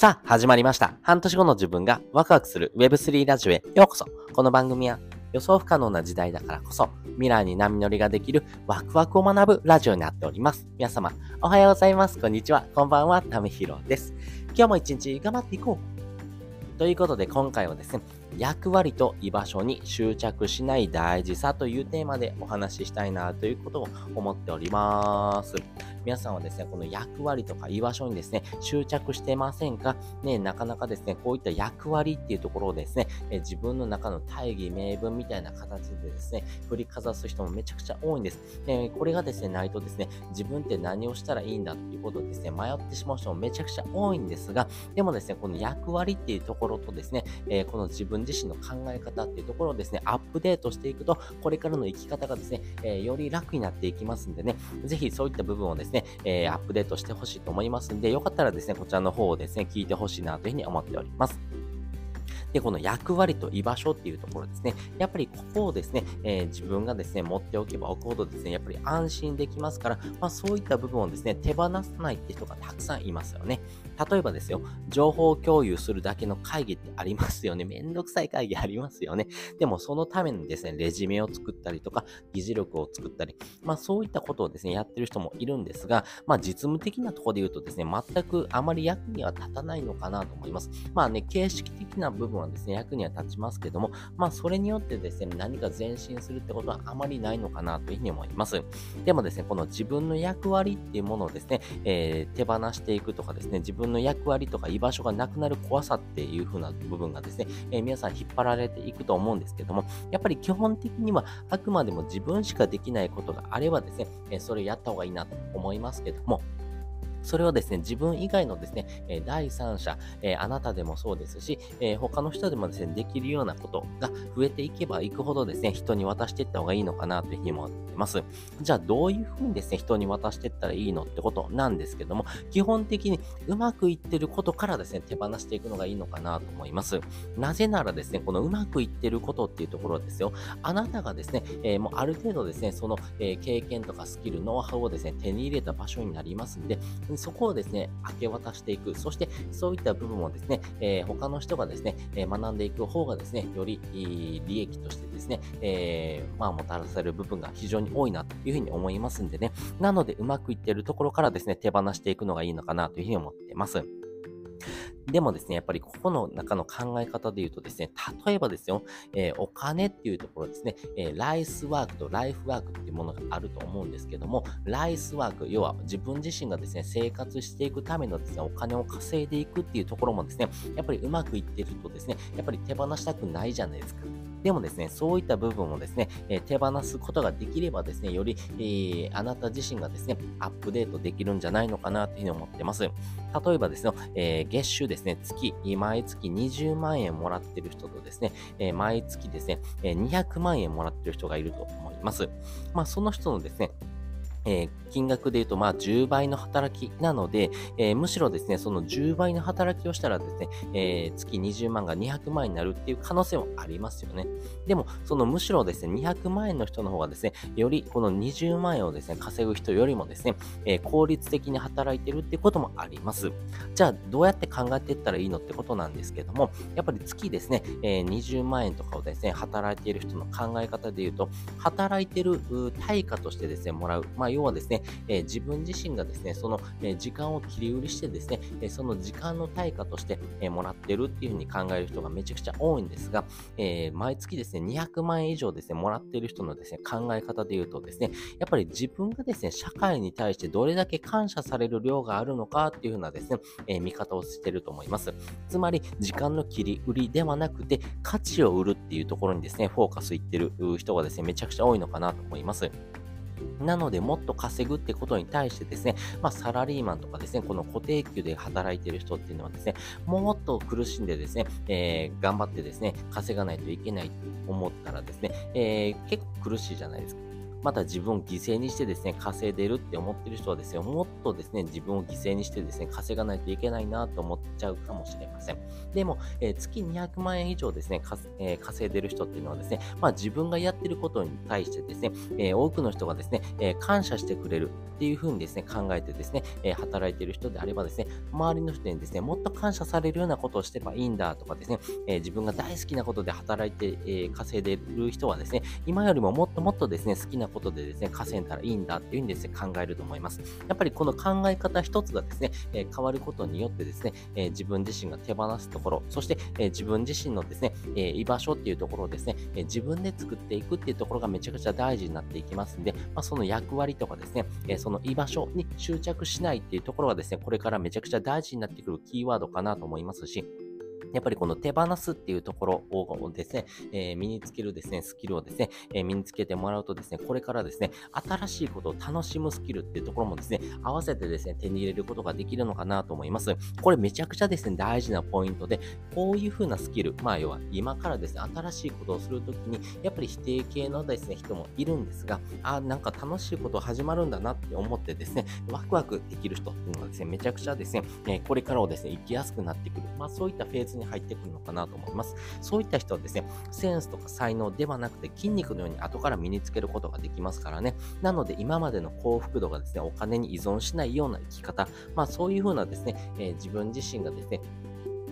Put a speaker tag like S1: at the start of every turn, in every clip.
S1: さあ、始まりました。半年後の自分がワクワクする Web3 ラジオへようこそ。この番組は予想不可能な時代だからこそ未来に波乗りができるワクワクを学ぶラジオになっております。皆様、おはようございます。こんにちは。こんばんは。ためひろです。今日も一日頑張っていこう。ということで今回はですね、役割と居場所に執着しない大事さというテーマでお話ししたいなということを思っております。皆さんはですね、この役割とか居場所にですね、執着してませんか？ね、なかなかですね、こういった役割っていうところをですね、え自分の中の大義名分みたいな形でですね、振りかざす人もめちゃくちゃ多いんです。えこれがですね、ないとですね、自分って何をしたらいいんだっていうことをですね、迷ってしまう人もめちゃくちゃ多いんですが、でもですね、この役割っていうところとですね、えこの自分自身の考え方っていうところをですね、アップデートしていくと、これからの生き方がですね、えより楽になっていきますんでね、ぜひそういった部分をですね、えアップデートしてほしいと思いますんで、よかったらですね、こちらの方をですね、聞いてほしいなというふうに思っております。で、この役割と居場所っていうところですね。やっぱりここをですね、えー、自分がですね、持っておけば置くほどですね、やっぱり安心できますから、まあそういった部分をですね、手放さないって人がたくさんいますよね。例えばですよ、情報共有するだけの会議ってありますよね。めんどくさい会議ありますよね。でもそのためにですね、レジュメを作ったりとか、議事録を作ったり、まあそういったことをですね、やってる人もいるんですが、まあ実務的なところで言うとですね、全くあまり役には立たないのかなと思います。まあね、形式的な部分はですね、役には立ちますけども、まあそれによってですね、何か前進するってことはあまりないのかなというふうに思います。でもですね、この自分の役割っていうものをですね、えー、手放していくとかですね、自分の役割とか居場所がなくなる怖さっていう風な部分がですね、えー、皆さん引っ張られていくと思うんですけども、やっぱり基本的にはあくまでも自分しかできないことがあればですね、えー、それをやった方がいいなと思いますけども、それをですね、自分以外のですね、え第三者、えあなたでもそうですし、え他の人でもですね、できるようなことが増えていけばいくほどですね、人に渡していった方がいいのかなというふうに思っています。じゃあ、どういうふうにですね、人に渡していったらいいのってことなんですけども、基本的にうまくいってることからですね、手放していくのがいいのかなと思います。なぜならですね、このうまくいってることっていうところですよ、あなたがですね、えもうある程度ですね、その、え経験とかスキル、ノウハウをですね、手に入れた場所になりますんで、そこをですね、明け渡していく。そして、そういった部分をですね、えー、他の人がですね、え、学んでいく方がですね、より利益としてですね、えー、まあ、もたらされる部分が非常に多いなというふうに思いますんでね。なので、うまくいっているところからですね、手放していくのがいいのかなというふうに思っています。でもですね、やっぱりここの中の考え方で言うとですね、例えばですよ、えー、お金っていうところですね、えー、ライスワークとライフワークっていうものがあると思うんですけども、ライスワーク、要は自分自身がですね、生活していくためのですね、お金を稼いでいくっていうところもですね、やっぱりうまくいってるとですね、やっぱり手放したくないじゃないですか。でもですね、そういった部分をですね、え、手放すことができればですね、より、えー、あなた自身がですね、アップデートできるんじゃないのかなというふうに思ってます。例えばですね、えー、月収ですね、月、毎月20万円もらってる人とですね、え毎月ですね、え200万円もらってる人がいると思います。まあ、その人のですね、えー、金額で言うと、まあ、10倍の働きなので、えー、むしろですね、その10倍の働きをしたらですね、えー、月20万が200万円になるっていう可能性もありますよね。でも、そのむしろですね、200万円の人の方がですね、よりこの20万円をですね、稼ぐ人よりもですね、え効率的に働いてるってこともあります。じゃあ、どうやって考えていったらいいのってことなんですけども、やっぱり月ですね、え20万円とかをですね、働いている人の考え方で言うと、働いてる対価としてですね、もらう、まあ要はですね、え、自分自身がですね、その、え、時間を切り売りしてですね、えその時間の対価として、えもらってるっていうふうに考える人がめちゃくちゃ多いんですが、え毎月ですね、200万円以上ですね、もらってる人のですね、考え方で言うとですね、やっぱり自分がですね、社会に対してどれだけ感謝される量があるのかっていうふうなですね、え見方をしてると思います。つまり、時間の切り売りではなくて、価値を売るっていうところにですね、フォーカスいってる人がですね、めちゃくちゃ多いのかなと思います。なので、もっと稼ぐってことに対してですね、まあ、サラリーマンとかですね、この固定給で働いている人っていうのはですね、もっと苦しんでですね、えー、頑張ってですね、稼がないといけないと思ったらですね、えー、結構苦しいじゃないですか。また自分を犠牲にしてですね、稼いでるって思ってる人はですね、もっとですね、自分を犠牲にしてですね、稼がないといけないなと思っちゃうかもしれません。でも、えー、月200万円以上ですね、えー、稼いでる人っていうのはですね、まあ自分がやってることに対してですね、えー、多くの人がですね、え感謝してくれる。っていう風にですね、考えてですね、え、働いてる人であればですね、周りの人にですね、もっと感謝されるようなことをしてればいいんだとかですね、え、自分が大好きなことで働いて、え、稼いでる人はですね、今よりももっともっとですね、好きなことでですね、稼いだらいいんだっていう風にですね、考えると思います。やっぱりこの考え方一つがですね、え変わることによってですね、え自分自身が手放すところ、そして、え自分自身のですね、え居場所っていうところをですね、え自分で作っていくっていうところがめちゃくちゃ大事になっていきますんで、まあ、その役割とかですね、えその居場所に執着しないっていうところがですね、これからめちゃくちゃ大事になってくるキーワードかなと思いますし、やっぱりこの手放すっていうところをですね、えー、身につけるですね、スキルをですね、えー、身につけてもらうとですね、これからですね、新しいことを楽しむスキルっていうところもですね、合わせてですね、手に入れることができるのかなと思います。これめちゃくちゃですね、大事なポイントで、こういう風なスキル、まあ要は今からですね、新しいことをするときに、やっぱり否定系のですね、人もいるんですが、あ、なんか楽しいこと始まるんだなって思ってですね、ワクワクできる人っていうのがですね、めちゃくちゃですね、え、これからをですね、生きやすくなってくる。まあそういったフェーズに入ってくるのかなと思います。そういった人はですね、センスとか才能ではなくて筋肉のように後から身につけることができますからね。なので今までの幸福度がですね、お金に依存しないような生き方、まあそういうふうなですね、えー、自分自身がですね、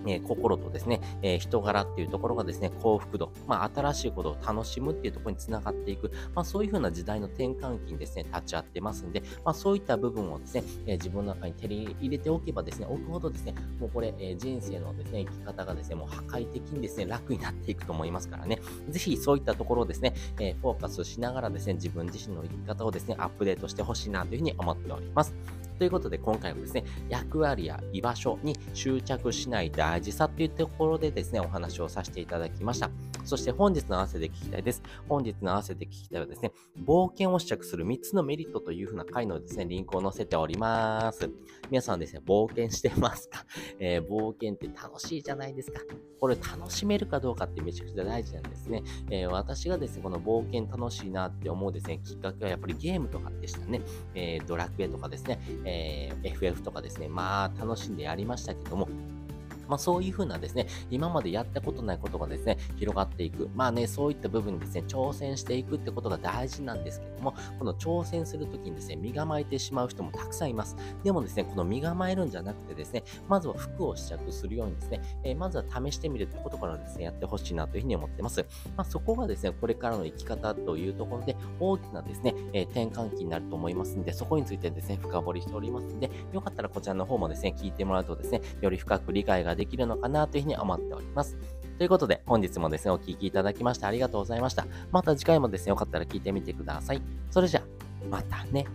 S1: え心とですね、え人柄っていうところがですね、幸福度、まあ、新しいことを楽しむっていうところにつながっていく、まあ、そういうふうな時代の転換期にですね、立ち会ってますんで、まあ、そういった部分をですね、え自分の中に手に入れておけばですね、置くほどですね、もうこれ、え人生のですね、生き方がですね、もう破壊的にですね、楽になっていくと思いますからね、ぜひそういったところをですね、えフォーカスしながらですね、自分自身の生き方をですね、アップデートしてほしいなというふうに思っております。ということで今回はですね、役割や居場所に執着しない大事さっていうところでですね、お話をさせていただきました。そして本日の合わせで聞きたいです。本日の合わせで聞きたいはですね、冒険を試着する3つのメリットというふうな回のですね、リンクを載せております。皆さんですね、冒険してますか、えー、冒険って楽しいじゃないですか。これ楽しめるかどうかってめちゃくちゃ大事なんですね。えー、私がですね、この冒険楽しいなって思うですね、きっかけはやっぱりゲームとかでしたね。えー、ドラクエとかですね、えー、FF とかですね、まあ楽しんでやりましたけども、まあ、そういうふうなですね、今までやったことないことがですね、広がっていく。まあね、そういった部分にですね、挑戦していくってことが大事なんですけども、この挑戦するときにですね、身構えてしまう人もたくさんいます。でもですね、この身構えるんじゃなくてですね、まずは服を試着するようにですね、えー、まずは試してみるってことからですね、やってほしいなというふうに思ってます。まあ、そこがですね、これからの生き方というところで、大きなですね、えー、転換期になると思いますんで、そこについてですね、深掘りしておりますんで、よかったらこちらの方もですね、聞いてもらうとですね、より深く理解ができるのかなというふうに思っております。ということで、本日もですね、お聴きいただきましてありがとうございました。また次回もですね、よかったら聞いてみてください。それじゃ、またね。